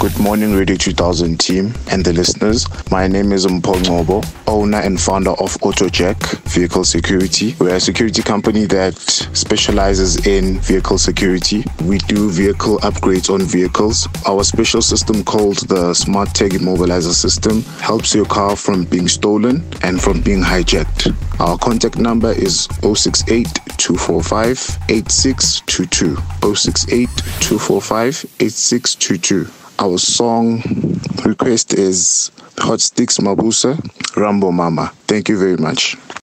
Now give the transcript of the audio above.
Good morning, Radio 2000 team and the listeners. My name is Mpho owner and founder of AutoJack Vehicle Security. We're a security company that specializes in vehicle security. We do vehicle upgrades on vehicles. Our special system called the Smart Tag Immobilizer system helps your car from being stolen and from being hijacked. Our contact number is 068 245 8622. 068 245 8622. Our song request is Hot Sticks Mabuse, Rumba Mama. Thank you very much.